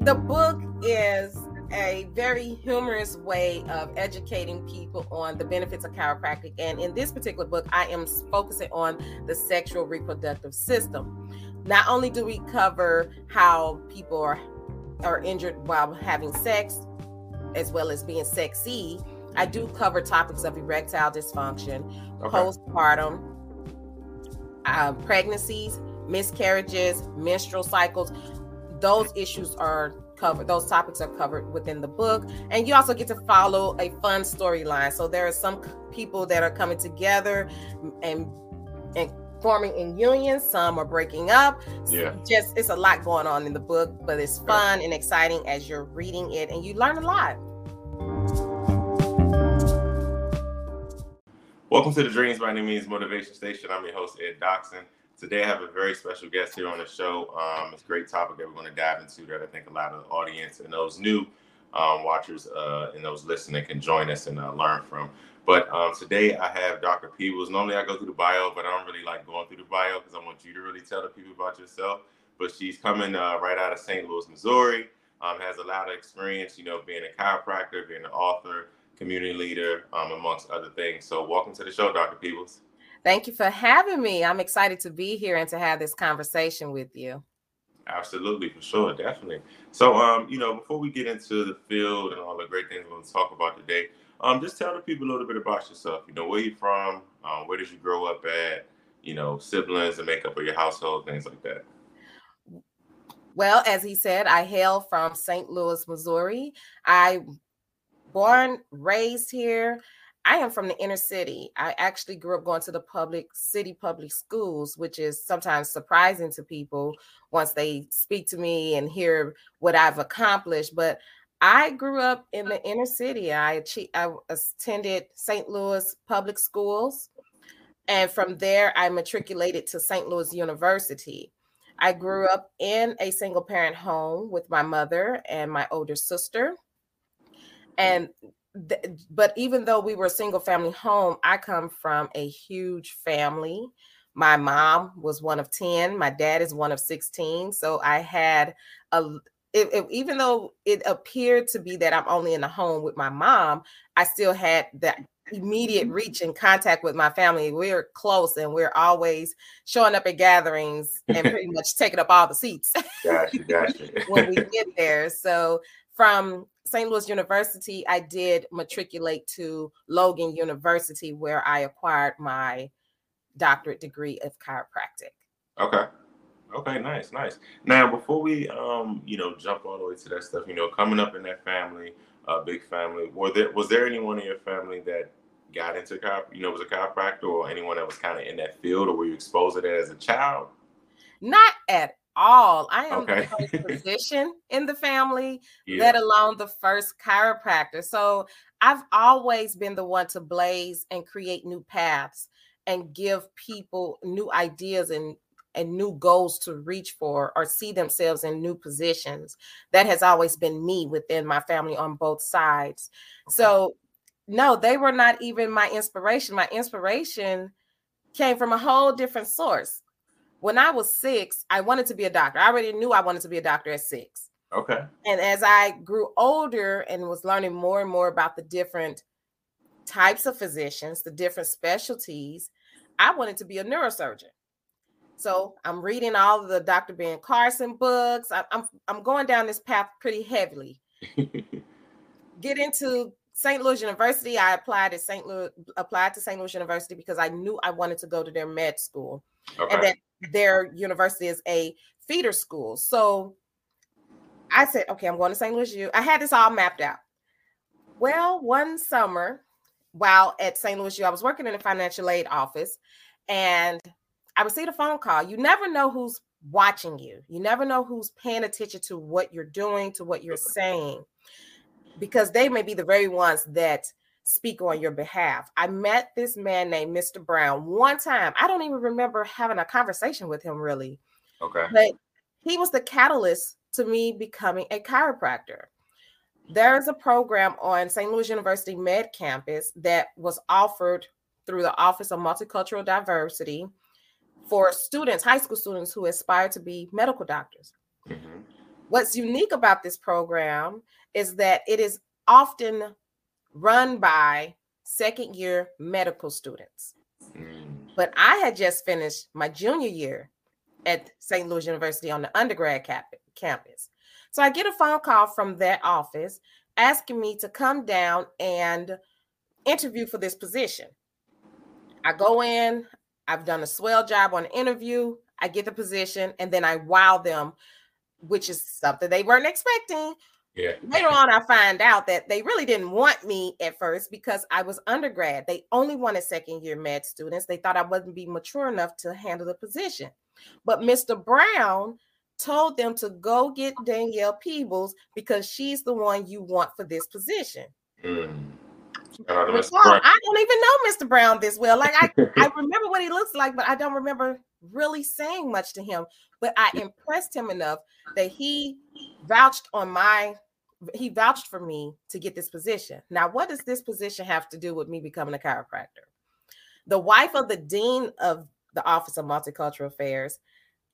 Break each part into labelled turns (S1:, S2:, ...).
S1: the book is a very humorous way of educating people on the benefits of chiropractic. And in this particular book, I am focusing on the sexual reproductive system. Not only do we cover how people are, are injured while having sex, as well as being sexy, I do cover topics of erectile dysfunction, okay. postpartum, uh, pregnancies, miscarriages, menstrual cycles. Those issues are covered those topics are covered within the book. And you also get to follow a fun storyline. So there are some people that are coming together and and forming in unions some are breaking up. Yeah. Just it's a lot going on in the book but it's fun and exciting as you're reading it and you learn a lot.
S2: Welcome to the dreams. By any means motivation station. I'm your host ed doxson Today, I have a very special guest here on the show. Um, it's a great topic that we're going to dive into that I think a lot of the audience and those new um, watchers uh, and those listening can join us and uh, learn from. But um, today, I have Dr. Peebles. Normally, I go through the bio, but I don't really like going through the bio because I want you to really tell the people about yourself. But she's coming uh, right out of St. Louis, Missouri. Um, has a lot of experience, you know, being a chiropractor, being an author, community leader, um, amongst other things. So, welcome to the show, Dr. Peebles.
S1: Thank you for having me. I'm excited to be here and to have this conversation with you.
S2: Absolutely, for sure, definitely. So, um, you know, before we get into the field and all the great things we're going to talk about today, um, just tell the people a little bit about yourself. You know, where you from? Um, where did you grow up at? You know, siblings and makeup of your household, things like that.
S1: Well, as he said, I hail from St. Louis, Missouri. I born, raised here. I am from the inner city. I actually grew up going to the public city public schools, which is sometimes surprising to people once they speak to me and hear what I've accomplished. But I grew up in the inner city. I, I attended St. Louis public schools. And from there, I matriculated to St. Louis University. I grew up in a single parent home with my mother and my older sister. And but even though we were a single family home, I come from a huge family. My mom was one of 10, my dad is one of 16. So I had a it, it, even though it appeared to be that I'm only in the home with my mom, I still had that immediate mm-hmm. reach and contact with my family. We're close and we're always showing up at gatherings and pretty much taking up all the seats gotcha, gotcha. when we get there. So from St. Louis University, I did matriculate to Logan University, where I acquired my doctorate degree of chiropractic.
S2: Okay. Okay, nice, nice. Now, before we, um, you know, jump all the way to that stuff, you know, coming up in that family, a uh, big family, were there was there anyone in your family that got into chiro, you know, was a chiropractor, or anyone that was kind of in that field, or were you exposed to that as a child?
S1: Not at all. I am okay. the first physician in the family, yeah. let alone the first chiropractor. So I've always been the one to blaze and create new paths and give people new ideas and and new goals to reach for or see themselves in new positions. That has always been me within my family on both sides. Okay. So no, they were not even my inspiration. My inspiration came from a whole different source when I was six, I wanted to be a doctor. I already knew I wanted to be a doctor at six.
S2: Okay.
S1: And as I grew older and was learning more and more about the different types of physicians, the different specialties, I wanted to be a neurosurgeon. So I'm reading all of the Dr. Ben Carson books. I, I'm I'm going down this path pretty heavily. Get into St. Louis University. I applied at St. Louis applied to St. Louis University because I knew I wanted to go to their med school. Okay. And that their university is a feeder school. So I said, okay, I'm going to St. Louis U. I had this all mapped out. Well, one summer while at St. Louis U, I was working in a financial aid office and I received a phone call. You never know who's watching you. You never know who's paying attention to what you're doing, to what you're saying, because they may be the very ones that speak on your behalf. I met this man named Mr. Brown one time. I don't even remember having a conversation with him really.
S2: Okay.
S1: But he was the catalyst to me becoming a chiropractor. There is a program on St. Louis University Med Campus that was offered through the Office of Multicultural Diversity for students, high school students who aspire to be medical doctors. Mm-hmm. What's unique about this program is that it is often run by second year medical students. Mm. But I had just finished my junior year at St. Louis University on the undergrad cap- campus. So I get a phone call from that office asking me to come down and interview for this position. I go in, I've done a swell job on the interview, I get the position, and then I wow them, which is something they weren't expecting.
S2: Yeah.
S1: Later on, I find out that they really didn't want me at first because I was undergrad. They only wanted second year med students. They thought I wasn't be mature enough to handle the position. But Mr. Brown told them to go get Danielle Peebles because she's the one you want for this position. Mm. I don't even know Mr. Brown this well. Like I, I remember what he looks like, but I don't remember really saying much to him. But I impressed him enough that he vouched on my he vouched for me to get this position. Now, what does this position have to do with me becoming a chiropractor? The wife of the dean of the Office of Multicultural Affairs,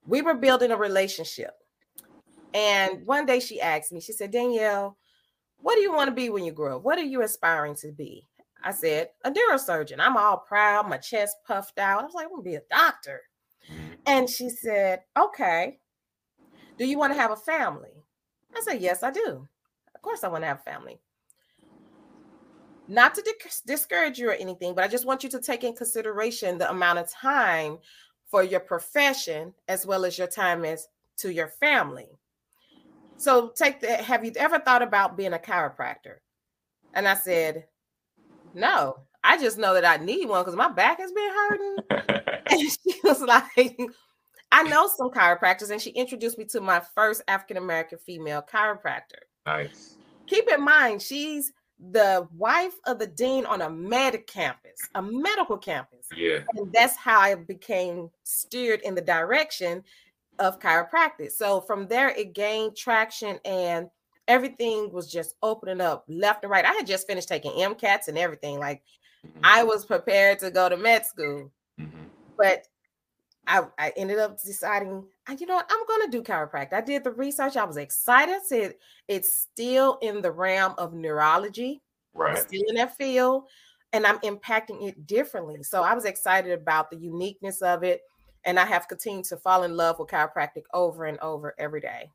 S1: we were building a relationship. And one day she asked me, she said, Danielle, what do you want to be when you grow up? What are you aspiring to be? I said, a neurosurgeon. I'm all proud, my chest puffed out. I was like, I want to be a doctor. And she said, okay. Do you want to have a family? I said, yes, I do. Of course, I want to have a family. Not to discourage you or anything, but I just want you to take in consideration the amount of time for your profession as well as your time as to your family. So take the have you ever thought about being a chiropractor? And I said, No, I just know that I need one because my back has been hurting. and she was like, I know some chiropractors, and she introduced me to my first African American female chiropractor.
S2: Nice.
S1: Keep in mind, she's the wife of the dean on a med campus, a medical campus.
S2: Yeah.
S1: And that's how I became steered in the direction of chiropractic. So from there, it gained traction and everything was just opening up left and right. I had just finished taking MCATs and everything. Like mm-hmm. I was prepared to go to med school, mm-hmm. but I, I ended up deciding, you know what, I'm going to do chiropractic. I did the research. I was excited. Said it's still in the realm of neurology.
S2: Right.
S1: still in that field. And I'm impacting it differently. So I was excited about the uniqueness of it and I have continued to fall in love with chiropractic over and over every day.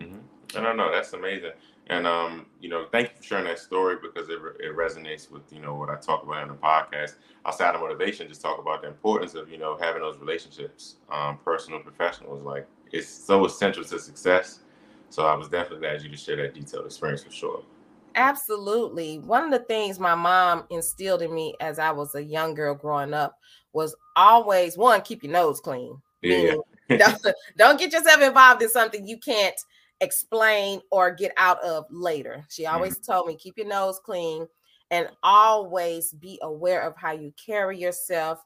S2: Mm-hmm. I don't know. That's amazing. And um, you know, thank you for sharing that story because it, it resonates with you know what I talk about in the podcast. Outside of motivation, just talk about the importance of you know having those relationships, um, personal, professional. Is like it's so essential to success. So I was definitely glad you to share that detailed experience for sure.
S1: Absolutely. One of the things my mom instilled in me as I was a young girl growing up was always one, keep your nose clean.
S2: Yeah.
S1: don't, don't get yourself involved in something you can't explain or get out of later. She mm-hmm. always mm-hmm. told me, keep your nose clean and always be aware of how you carry yourself,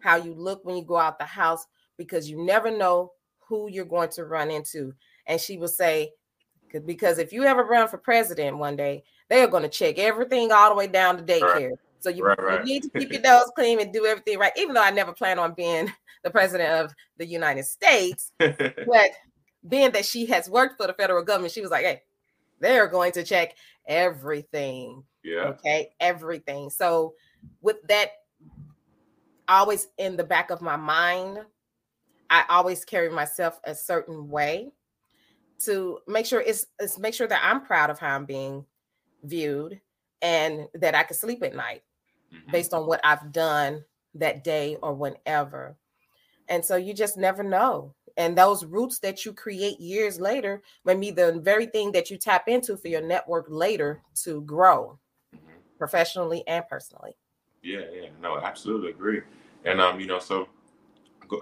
S1: how you look when you go out the house, because you never know who you're going to run into. And she would say, because if you ever run for president one day, they are going to check everything all the way down to daycare. Right. So you, right, right. you, need to keep your nose clean and do everything right. Even though I never plan on being the president of the United States, but being that she has worked for the federal government, she was like, "Hey, they're going to check everything."
S2: Yeah.
S1: Okay, everything. So with that always in the back of my mind, I always carry myself a certain way to make sure it's, it's make sure that I'm proud of how I'm being viewed and that I can sleep at night mm-hmm. based on what I've done that day or whenever. And so you just never know. And those roots that you create years later may be the very thing that you tap into for your network later to grow mm-hmm. professionally and personally.
S2: Yeah, yeah, no, absolutely agree. And um, you know, so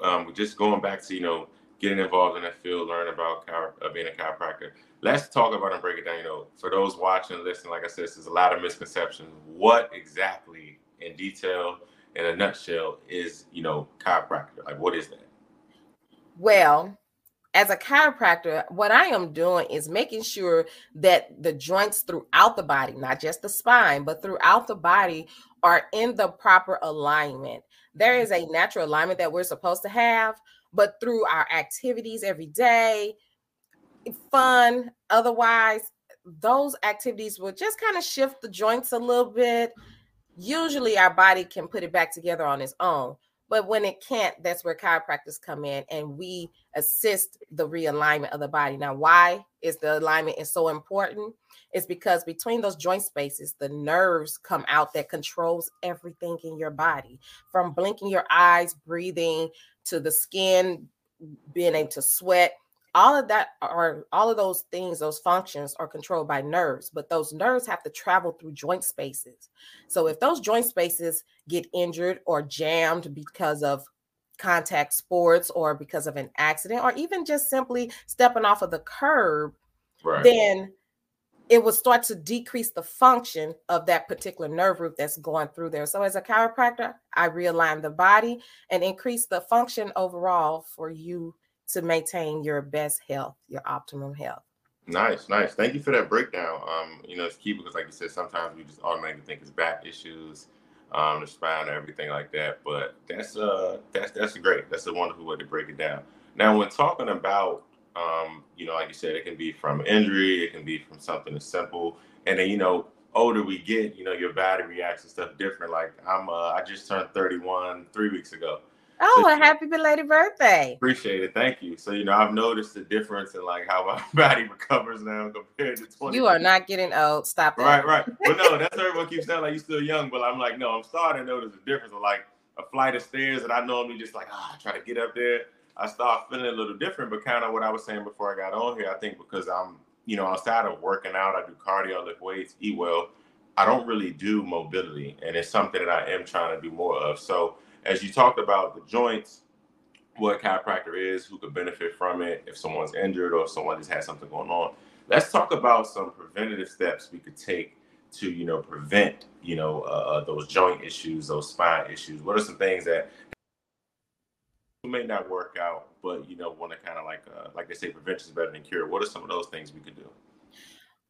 S2: um, just going back to you know getting involved in that field, learning about chiro- uh, being a chiropractor. Let's talk about and break it down. You know, for those watching, listening, like I said, there's a lot of misconceptions. What exactly, in detail, in a nutshell, is you know chiropractor? Like, what is that?
S1: Well, as a chiropractor, what I am doing is making sure that the joints throughout the body, not just the spine, but throughout the body, are in the proper alignment. There is a natural alignment that we're supposed to have, but through our activities every day, fun. Otherwise, those activities will just kind of shift the joints a little bit. Usually, our body can put it back together on its own. But when it can't, that's where chiropractors come in and we assist the realignment of the body. Now, why is the alignment is so important? It's because between those joint spaces, the nerves come out that controls everything in your body, from blinking your eyes, breathing, to the skin being able to sweat all of that are all of those things those functions are controlled by nerves but those nerves have to travel through joint spaces so if those joint spaces get injured or jammed because of contact sports or because of an accident or even just simply stepping off of the curb right. then it will start to decrease the function of that particular nerve root that's going through there. So, as a chiropractor, I realign the body and increase the function overall for you to maintain your best health, your optimum health.
S2: Nice, nice. Thank you for that breakdown. Um, you know, it's key because, like you said, sometimes we just automatically think it's back issues, um, the spine, or everything like that. But that's uh, that's that's great. That's a wonderful way to break it down. Now, when talking about, um, you know, like you said, it can be from injury, it can be from something as simple, and then you know, older we get, you know, your body reacts and stuff different. Like I'm, uh, I just turned 31 three weeks ago.
S1: Oh, a happy belated birthday.
S2: Appreciate it. Thank you. So, you know, I've noticed the difference in like how my body recovers now compared to 20.
S1: You are not getting old. Stop
S2: that. Right, right. Well, no, that's everyone keeps saying like you're still young, but I'm like, no, I'm starting to notice the difference of like a flight of stairs that I normally just like, ah, try to get up there. I start feeling a little different, but kind of what I was saying before I got on here, I think because I'm, you know, outside of working out, I do cardio, lift weights, eat well. I don't really do mobility, and it's something that I am trying to do more of. So, as you talked about the joints, what chiropractor is, who could benefit from it, if someone's injured or if someone just has something going on. Let's talk about some preventative steps we could take to, you know, prevent, you know, uh, uh those joint issues, those spine issues. What are some things that may not work out, but you know, want to kind of like, uh, like they say, prevention is better than cure. What are some of those things we could do?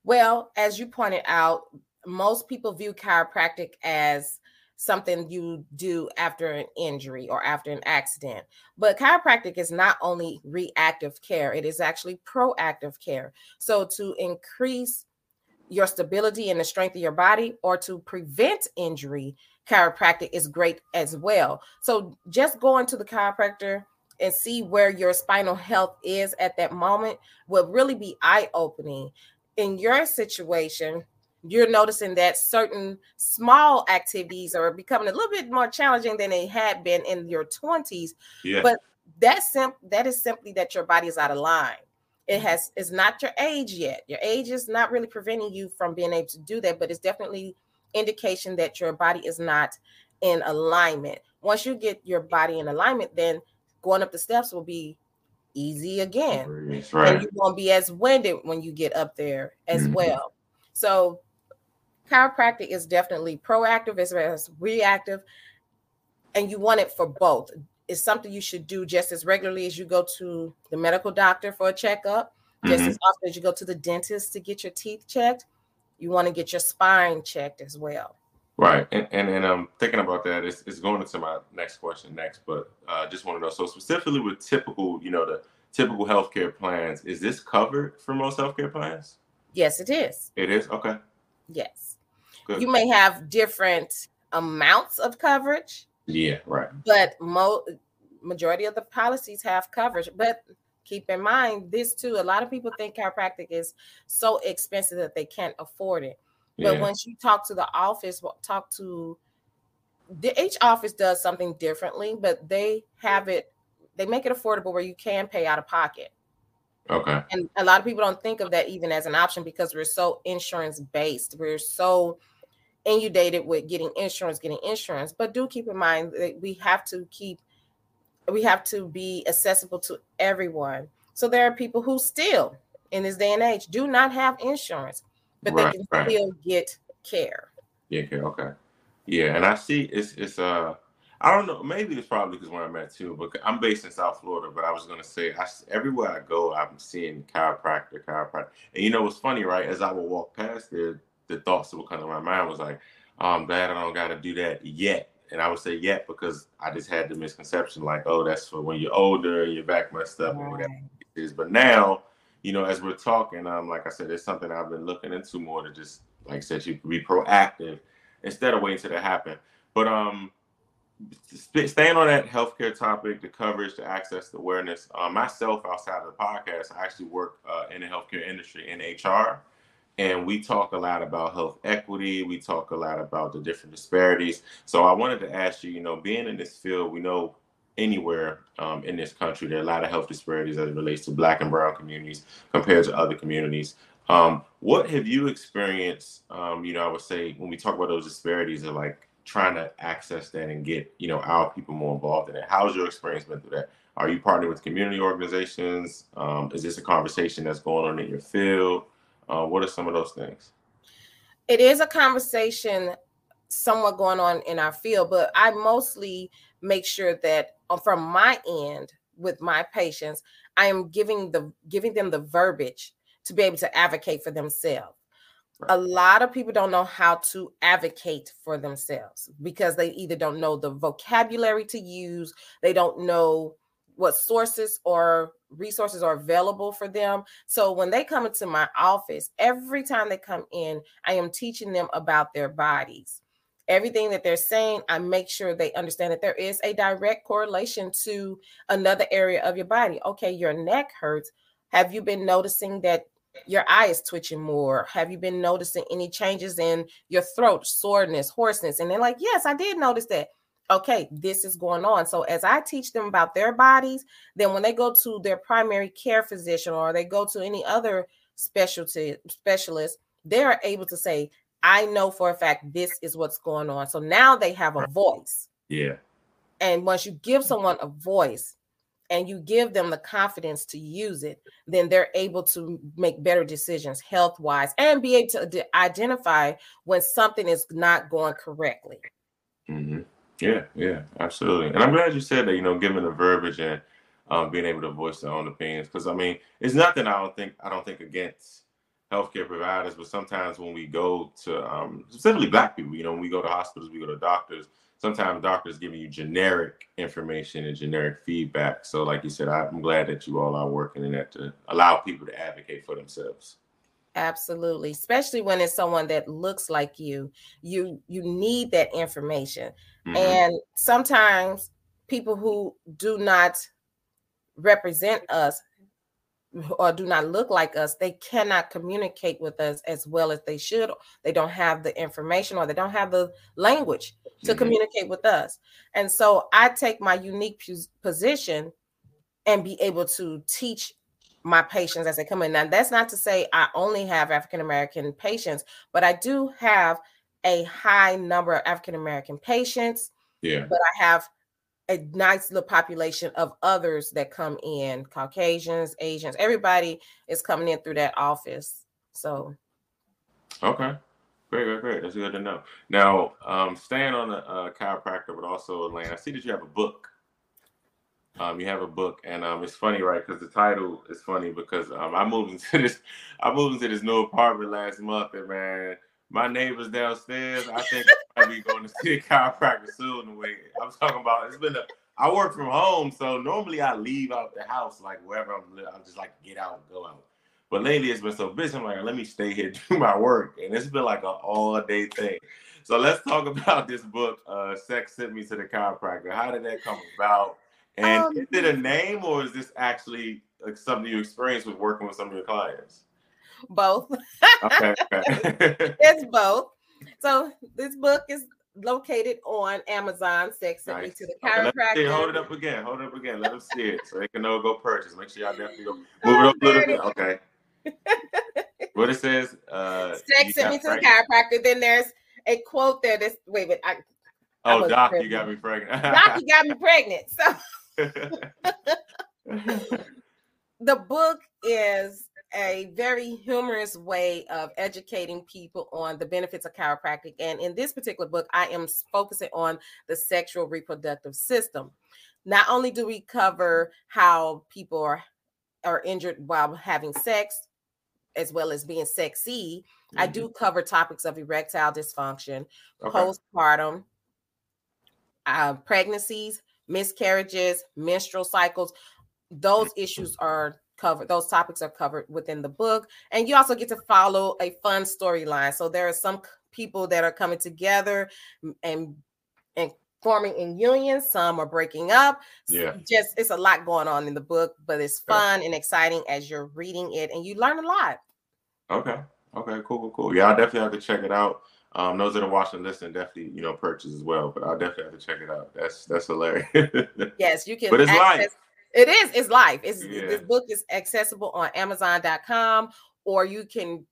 S1: Well, as you pointed out, most people view chiropractic as something you do after an injury or after an accident. But chiropractic is not only reactive care, it is actually proactive care. So to increase your stability and the strength of your body or to prevent injury, chiropractic is great as well. So just going to the chiropractor and see where your spinal health is at that moment will really be eye opening. In your situation, you're noticing that certain small activities are becoming a little bit more challenging than they had been in your 20s. Yeah. But that's sim- that is simply that your body is out of line. It mm-hmm. has it's not your age yet. Your age is not really preventing you from being able to do that, but it's definitely indication that your body is not in alignment. Once you get your body in alignment, then going up the steps will be easy again. Right. And you won't be as winded when you get up there as mm-hmm. well. So chiropractic is definitely proactive as well as reactive, and you want it for both. It's something you should do just as regularly as you go to the medical doctor for a checkup, just mm-hmm. as often as you go to the dentist to get your teeth checked. You want to get your spine checked as well.
S2: Right, and and, and I'm um, thinking about that. It's, it's going into my next question next, but uh, just want to know. So specifically with typical, you know, the typical healthcare plans, is this covered for most healthcare plans?
S1: Yes, it is.
S2: It is okay.
S1: Yes. Good. You may have different amounts of coverage.
S2: Yeah, right.
S1: But mo- majority of the policies have coverage. But keep in mind this too. A lot of people think chiropractic is so expensive that they can't afford it. But yeah. once you talk to the office, talk to the each office does something differently, but they have it, they make it affordable where you can pay out of pocket.
S2: Okay.
S1: And a lot of people don't think of that even as an option because we're so insurance based. We're so inundated with getting insurance, getting insurance. But do keep in mind that we have to keep, we have to be accessible to everyone. So there are people who still, in this day and age, do not have insurance, but right, they can right. still get care.
S2: Yeah, care. Okay. Yeah, and I see it's it's uh I don't know. Maybe it's probably because where I'm at too. But I'm based in South Florida. But I was gonna say, I, everywhere I go, I'm seeing chiropractor, chiropractor. And you know what's funny, right? As I would walk past there, the thoughts that would come to my mind was like, oh, I'm glad I don't got to do that yet. And I would say yet because I just had the misconception like, oh, that's for when you're older and your back messed up right. or whatever it is. But now, you know, as we're talking, um, like I said, it's something I've been looking into more to just, like I said, you be proactive instead of waiting till it happen. But um, staying on that healthcare topic, the coverage, the access, the awareness. Uh, myself, outside of the podcast, I actually work uh, in the healthcare industry in HR, and we talk a lot about health equity. We talk a lot about the different disparities. So I wanted to ask you, you know, being in this field, we know anywhere um, in this country there are a lot of health disparities as it relates to Black and Brown communities compared to other communities. Um, what have you experienced? Um, you know, I would say when we talk about those disparities, of like trying to access that and get you know our people more involved in it. How's your experience been through that? Are you partnering with community organizations? Um, is this a conversation that's going on in your field? Uh, what are some of those things?
S1: It is a conversation somewhat going on in our field, but I mostly make sure that uh, from my end with my patients, I am giving the giving them the verbiage to be able to advocate for themselves. A lot of people don't know how to advocate for themselves because they either don't know the vocabulary to use, they don't know what sources or resources are available for them. So when they come into my office, every time they come in, I am teaching them about their bodies. Everything that they're saying, I make sure they understand that there is a direct correlation to another area of your body. Okay, your neck hurts. Have you been noticing that your eye is twitching more? Have you been noticing any changes in your throat, soreness, hoarseness? And they're like, Yes, I did notice that. Okay, this is going on. So, as I teach them about their bodies, then when they go to their primary care physician or they go to any other specialty specialist, they're able to say, I know for a fact this is what's going on. So now they have a voice.
S2: Yeah.
S1: And once you give someone a voice, and you give them the confidence to use it, then they're able to make better decisions health wise and be able to identify when something is not going correctly.
S2: Mm-hmm. Yeah, yeah, absolutely. And I'm glad you said that, you know, given the verbiage and um, being able to voice their own opinions. Because I mean, it's nothing I don't think I don't think against healthcare providers, but sometimes when we go to um, specifically black people, you know, when we go to hospitals, we go to doctors, sometimes doctors giving you generic information and generic feedback. So, like you said, I'm glad that you all are working in that to allow people to advocate for themselves.
S1: Absolutely, especially when it's someone that looks like you. You you need that information, mm-hmm. and sometimes people who do not represent us or do not look like us, they cannot communicate with us as well as they should. They don't have the information or they don't have the language to mm-hmm. communicate with us. And so I take my unique position and be able to teach my patients as they come in. Now, that's not to say I only have African American patients, but I do have a high number of African American patients.
S2: Yeah.
S1: But I have a nice little population of others that come in Caucasians, Asians, everybody is coming in through that office. So,
S2: okay, great, great, great. That's good to know. Now, um, staying on the uh, chiropractor, but also Elaine, I see that you have a book. Um, you have a book, and um, it's funny, right? Because the title is funny because um, I moved into this, I moved into this new apartment last month, and man, my neighbors downstairs. I think I'll be going to see a chiropractor soon. The way I'm talking about, it's been a. I work from home, so normally I leave out the house like wherever I'm. I'm just like get out and go out. But lately it's been so busy. I'm like, let me stay here do my work, and it's been like an all day thing. So let's talk about this book. Uh, Sex sent me to the chiropractor. How did that come about? And um, is it a name or is this actually like something you experienced with working with some of your clients?
S1: both.
S2: Okay,
S1: it's both. So this book is located on Amazon. Sex nice. me to the chiropractor.
S2: Okay, hold it up again. Hold it up again. Let them see it so they can know go purchase. Make sure y'all definitely go move it up a little bit. Okay. what it says. Uh,
S1: Sex sent me to the chiropractor. Then there's a quote there. This wait, wait. I,
S2: oh, Doc, pregnant. you got me pregnant.
S1: Doc, you got me pregnant. So the book is a very humorous way of educating people on the benefits of chiropractic. And in this particular book, I am focusing on the sexual reproductive system. Not only do we cover how people are, are injured while having sex, as well as being sexy, mm-hmm. I do mm-hmm. cover topics of erectile dysfunction, okay. postpartum, uh, pregnancies, miscarriages, menstrual cycles. Those issues are covered those topics are covered within the book. And you also get to follow a fun storyline. So there are some people that are coming together and and forming in unions some are breaking up.
S2: Yeah.
S1: just it's a lot going on in the book but it's fun and exciting as you're reading it and you learn a lot.
S2: Okay. Okay cool cool cool. Yeah i definitely have to check it out um, those that are watching, listen, definitely, you know, purchase as well. But I'll definitely have to check it out. That's that's hilarious.
S1: yes, you can.
S2: But it's access, life.
S1: It is. It's life. It's yeah. this book is accessible on Amazon.com, or you can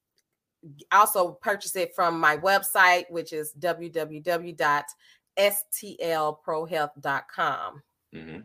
S1: also purchase it from my website, which is www.stlprohealth.com.
S2: Mm-hmm.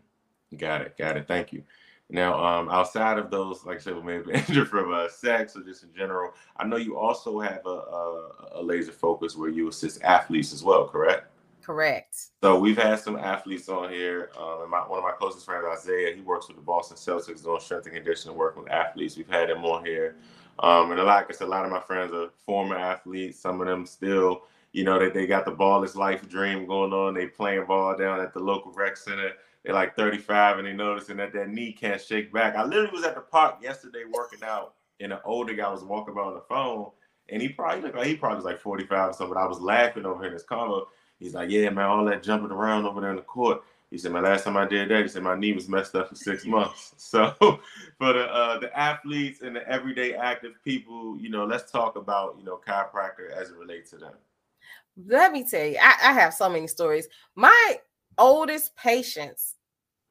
S2: Got it. Got it. Thank you. Now, um, outside of those, like I said, we may have been injured from uh, sex or just in general, I know you also have a, a, a laser focus where you assist athletes as well, correct?
S1: Correct.
S2: So we've had some athletes on here. Um, and my, one of my closest friends, Isaiah, he works with the Boston Celtics doing strength and conditioning, working with athletes. We've had him on here. Um, and like I said, a lot of my friends are former athletes. Some of them still, you know, that they, they got the ball is life dream going on. They playing ball down at the local rec center they're like 35 and they noticing that that knee can't shake back. I literally was at the park yesterday working out, and an older guy was walking by on the phone, and he probably looked like he probably was like 45 or something. But I was laughing over in his convo. He's like, "Yeah, man, all that jumping around over there in the court." He said, "My last time I did that, he said my knee was messed up for six months." So, for the uh, the athletes and the everyday active people, you know, let's talk about you know chiropractor as it relates to them.
S1: Let me tell you, I, I have so many stories. My oldest patients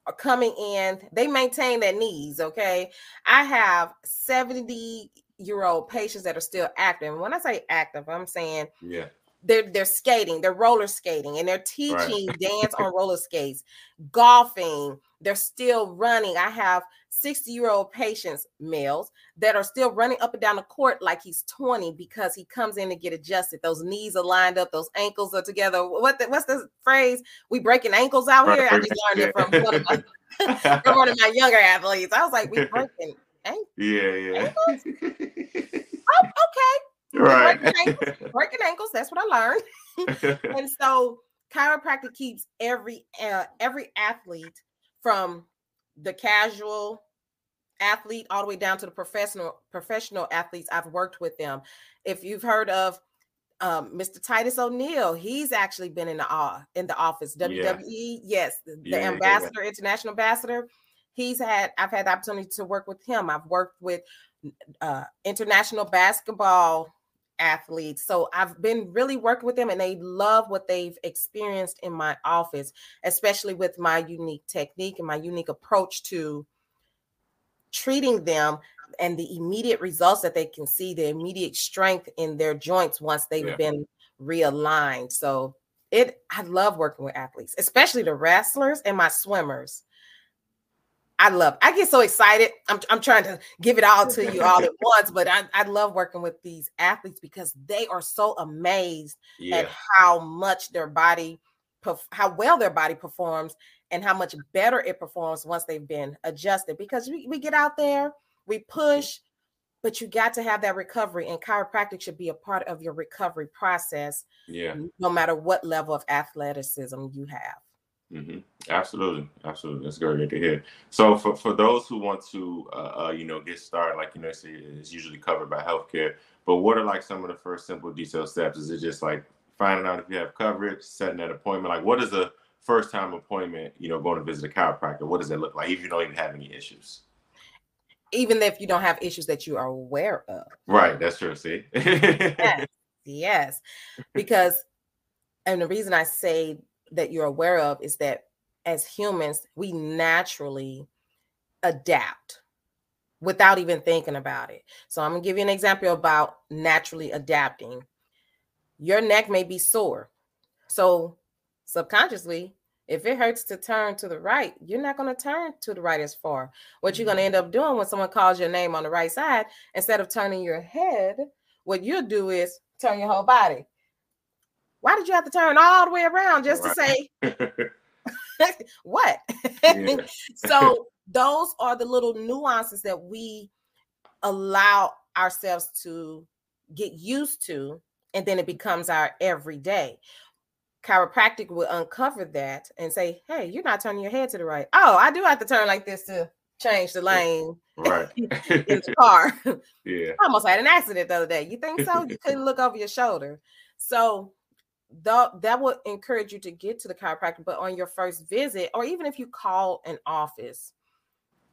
S1: are coming in, they maintain their knees. Okay. I have 70 year old patients that are still active. And when I say active, I'm saying
S2: yeah,
S1: they're they're skating, they're roller skating, and they're teaching right. dance on roller skates, golfing. They're still running. I have 60 year old patients, males, that are still running up and down the court like he's 20 because he comes in to get adjusted. Those knees are lined up, those ankles are together. What the, what's the phrase? We breking ankles out here. I just learned it from one of my from one of my younger athletes. I was like, we breaking ankles.
S2: Yeah, yeah.
S1: Ankles? oh, okay
S2: right
S1: breaking ankles, breaking ankles that's what i learned and so chiropractic keeps every uh, every athlete from the casual athlete all the way down to the professional professional athletes i've worked with them if you've heard of um, Mr. Titus O'Neil, he's actually been in the uh, in the office. WWE, yeah. yes, the, the yeah, ambassador, yeah. international ambassador. He's had I've had the opportunity to work with him. I've worked with uh, international basketball athletes. So I've been really working with them and they love what they've experienced in my office, especially with my unique technique and my unique approach to treating them and the immediate results that they can see, the immediate strength in their joints once they've yeah. been realigned. So it I love working with athletes, especially the wrestlers and my swimmers. I love. I get so excited. I'm, I'm trying to give it all to you all at once, but I, I love working with these athletes because they are so amazed yeah. at how much their body, how well their body performs, and how much better it performs once they've been adjusted. Because we, we get out there, we push, but you got to have that recovery, and chiropractic should be a part of your recovery process.
S2: Yeah.
S1: No matter what level of athleticism you have.
S2: Mm-hmm. Absolutely, absolutely. That's great to hear. So, for, for those who want to, uh, uh, you know, get started, like you know, it's usually covered by healthcare. But what are like some of the first simple detailed steps? Is it just like finding out if you have coverage, setting that appointment? Like, what is a first time appointment? You know, going to visit a chiropractor. What does it look like if you don't even have any issues?
S1: Even if you don't have issues that you are aware of.
S2: Right. That's true. See.
S1: yes. Yes. Because, and the reason I say that you're aware of is that as humans, we naturally adapt without even thinking about it. So I'm gonna give you an example about naturally adapting. Your neck may be sore. So subconsciously, if it hurts to turn to the right, you're not going to turn to the right as far. What you're going to mm-hmm. end up doing when someone calls your name on the right side, instead of turning your head, what you'll do is turn your whole body. Why did you have to turn all the way around just right. to say what? so those are the little nuances that we allow ourselves to get used to, and then it becomes our everyday. Chiropractic will uncover that and say, Hey, you're not turning your head to the right. Oh, I do have to turn like this to change the lane
S2: right
S1: in the car.
S2: yeah.
S1: I almost had an accident the other day. You think so? You couldn't look over your shoulder. So the, that would encourage you to get to the chiropractor, but on your first visit, or even if you call an office,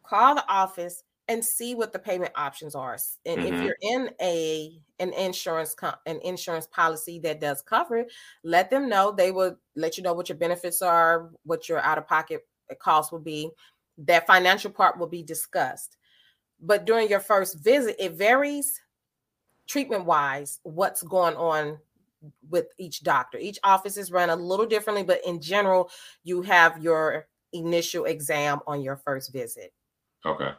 S1: call the office and see what the payment options are. And mm-hmm. if you're in a an insurance an insurance policy that does cover it, let them know. They will let you know what your benefits are, what your out of pocket costs will be. That financial part will be discussed. But during your first visit, it varies treatment wise what's going on with each doctor. Each office is run a little differently, but in general, you have your initial exam on your first visit.
S2: Okay.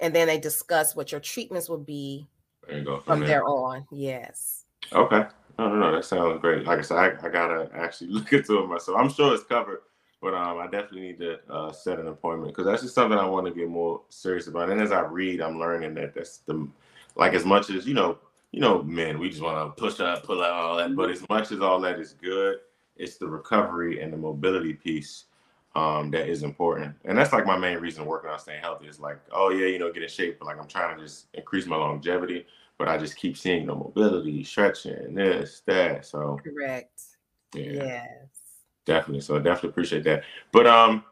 S1: And then they discuss what your treatments will be
S2: there from,
S1: from there. there on. Yes.
S2: Okay. No, no, no. That sounds great. Like I said, I, I gotta actually look into it myself. I'm sure it's covered, but um, I definitely need to uh, set an appointment because that's just something I want to get more serious about. And as I read, I'm learning that that's the like as much as you know, you know, men, we just want to push up, pull out all that. But as much as all that is good, it's the recovery and the mobility piece um, that is important. And that's like my main reason working on staying healthy. Is like, oh yeah, you know, get in shape, but like I'm trying to just increase my longevity. But I just keep seeing the mobility, stretching, this, that. So
S1: correct.
S2: Yeah.
S1: Yes.
S2: Definitely. So I definitely appreciate that. But um,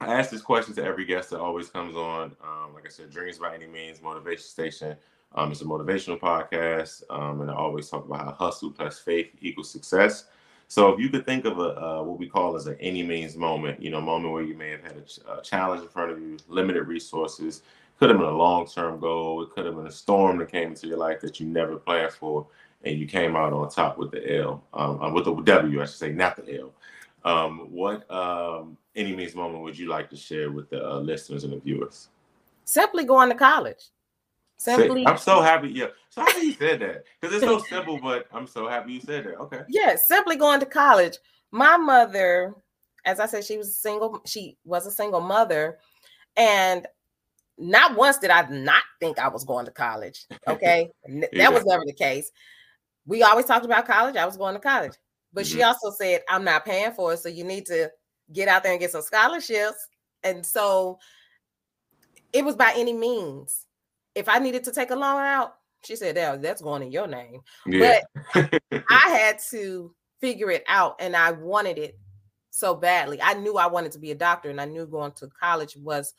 S2: I ask this question to every guest that always comes on. Um, like I said, Dreams by Any Means, Motivation Station. Um, it's a motivational podcast, um, and I always talk about how hustle plus faith equals success. So if you could think of a uh, what we call as an any means moment, you know, moment where you may have had a, ch- a challenge in front of you, limited resources, could have been a long term goal, it could have been a storm that came into your life that you never planned for, and you came out on top with the L, um, uh, with the W, I should say, not the L. Um, what um, any means moment would you like to share with the uh, listeners and the viewers?
S1: Simply going to college.
S2: Simply, I'm so happy. Yeah, so happy you said that because it's so simple, but I'm so happy you said that. Okay.
S1: Yeah, simply going to college. My mother, as I said, she was single. She was a single mother, and not once did I not think I was going to college. Okay, yeah. that was never the case. We always talked about college. I was going to college, but mm-hmm. she also said, "I'm not paying for it, so you need to get out there and get some scholarships." And so, it was by any means if I needed to take a loan out, she said, that, that's going in your name. Yeah. But I had to figure it out and I wanted it so badly. I knew I wanted to be a doctor and I knew going to college was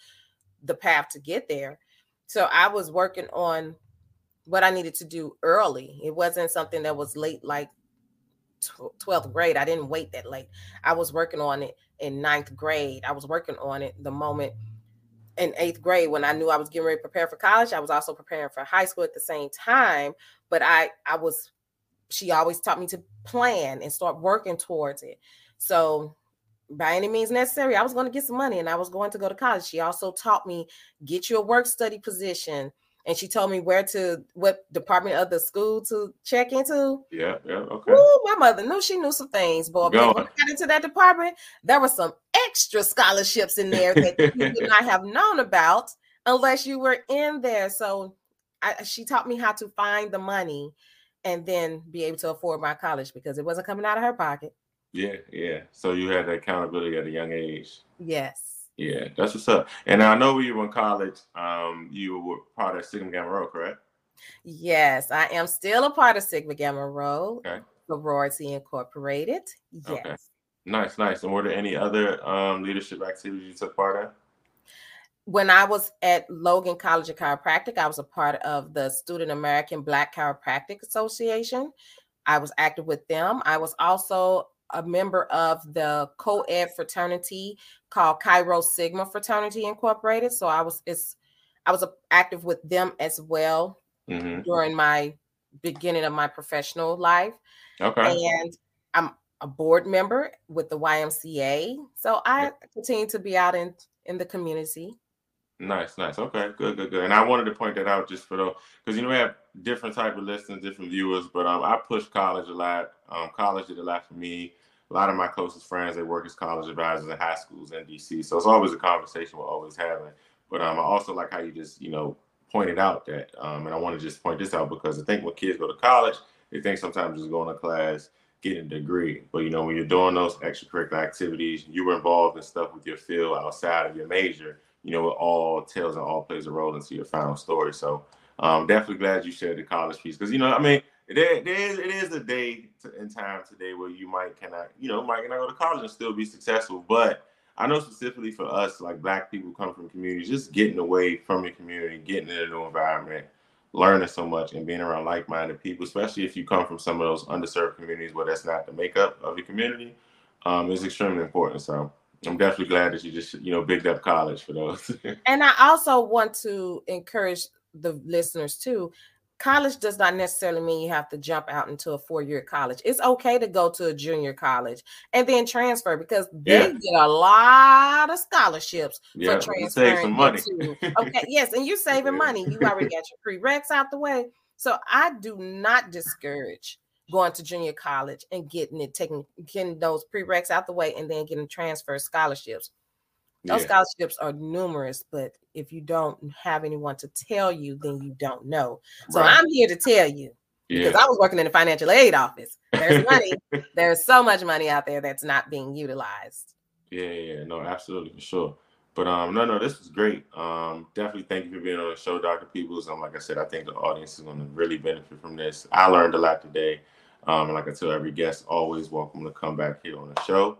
S1: the path to get there. So I was working on what I needed to do early. It wasn't something that was late, like 12th grade. I didn't wait that late. I was working on it in ninth grade. I was working on it the moment in eighth grade when I knew I was getting ready to prepare for college. I was also preparing for high school at the same time. But I I was she always taught me to plan and start working towards it. So by any means necessary, I was going to get some money and I was going to go to college. She also taught me get you a work study position and she told me where to what department of the school to check into.
S2: Yeah, yeah, okay. Ooh,
S1: my mother knew she knew some things, boy. When I got into that department, there were some extra scholarships in there that you would not have known about unless you were in there. So I, she taught me how to find the money and then be able to afford my college because it wasn't coming out of her pocket.
S2: Yeah, yeah. So you had the accountability at a young age.
S1: Yes.
S2: Yeah, that's what's up. And I know when you were in college, um, you were part of Sigma Gamma Rho, correct?
S1: Yes, I am still a part of Sigma Gamma Rho, okay. Sorority Incorporated. Yes. Okay.
S2: Nice, nice. And were there any other um, leadership activities you took part in?
S1: When I was at Logan College of Chiropractic, I was a part of the Student American Black Chiropractic Association. I was active with them. I was also a member of the co-ed fraternity called Cairo Sigma Fraternity Incorporated. So I was it's I was active with them as well mm-hmm. during my beginning of my professional life.
S2: Okay.
S1: And I'm a board member with the YMCA. So I continue to be out in in the community.
S2: Nice, nice. Okay, good, good, good. And I wanted to point that out just for the because you know we have different type of listeners, different viewers, but um, I push college a lot. Um, college did a lot for me. A lot of my closest friends they work as college advisors in high schools in DC, so it's always a conversation we're always having. But um, I also like how you just you know pointed out that, um, and I want to just point this out because I think when kids go to college, they think sometimes just going to class getting a degree. But you know, when you're doing those extracurricular activities, you were involved in stuff with your field outside of your major. You know, it all tells and all plays a role into your final story. So, um, definitely glad you shared the college piece because you know, I mean, there, there is it is a day in time today where you might cannot, you know, might cannot go to college and still be successful. But I know specifically for us, like Black people come from communities, just getting away from your community, getting in a new environment learning so much and being around like-minded people, especially if you come from some of those underserved communities where that's not the makeup of your community, um, is extremely important. So I'm definitely glad that you just you know bigged up college for those.
S1: and I also want to encourage the listeners too college does not necessarily mean you have to jump out into a four-year college. It's okay to go to a junior college and then transfer because they yeah. get a lot of scholarships
S2: yeah, for transferring. Save some money.
S1: okay, yes, and you're saving money. You already got your prereqs out the way. So I do not discourage going to junior college and getting it taking getting those prereqs out the way and then getting transfer scholarships. Those yeah. scholarships are numerous, but if you don't have anyone to tell you, then you don't know. So right. I'm here to tell you because I was working in the financial aid office. There's money. There's so much money out there that's not being utilized.
S2: Yeah, yeah, no, absolutely for sure. But um, no, no, this was great. Um, definitely thank you for being on the show, Dr. Peebles. Um, like I said, I think the audience is going to really benefit from this. I learned a lot today. Um, and like I tell every guest, always welcome to come back here on the show.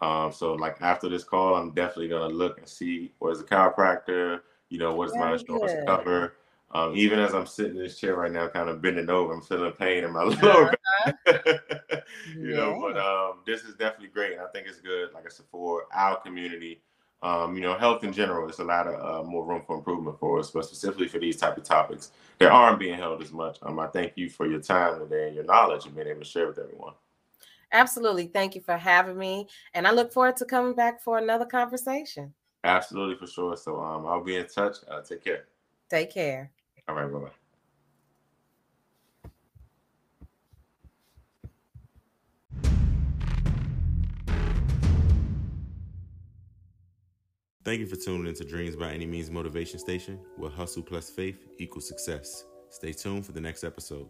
S2: Um, so like after this call, I'm definitely gonna look and see where's the chiropractor, you know, what's my insurance cover. Um, even as I'm sitting in this chair right now, kind of bending over, I'm feeling pain in my lower uh-huh. back. you yeah. know, but um, this is definitely great, and I think it's good. Like I said, for our community, um, you know, health in general, there's a lot of uh, more room for improvement for us, but specifically for these type of topics that aren't being held as much. Um, I thank you for your time today and your knowledge and being able to share with everyone.
S1: Absolutely. Thank you for having me. And I look forward to coming back for another conversation.
S2: Absolutely, for sure. So um, I'll be in touch. Uh, take care.
S1: Take care.
S2: All right. Bye bye. Thank you for tuning into Dreams by Any Means Motivation Station, where hustle plus faith equals success. Stay tuned for the next episode.